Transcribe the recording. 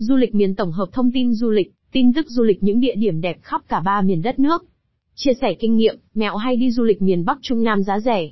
Du lịch miền tổng hợp thông tin du lịch, tin tức du lịch những địa điểm đẹp khắp cả ba miền đất nước. Chia sẻ kinh nghiệm, mẹo hay đi du lịch miền Bắc Trung Nam giá rẻ.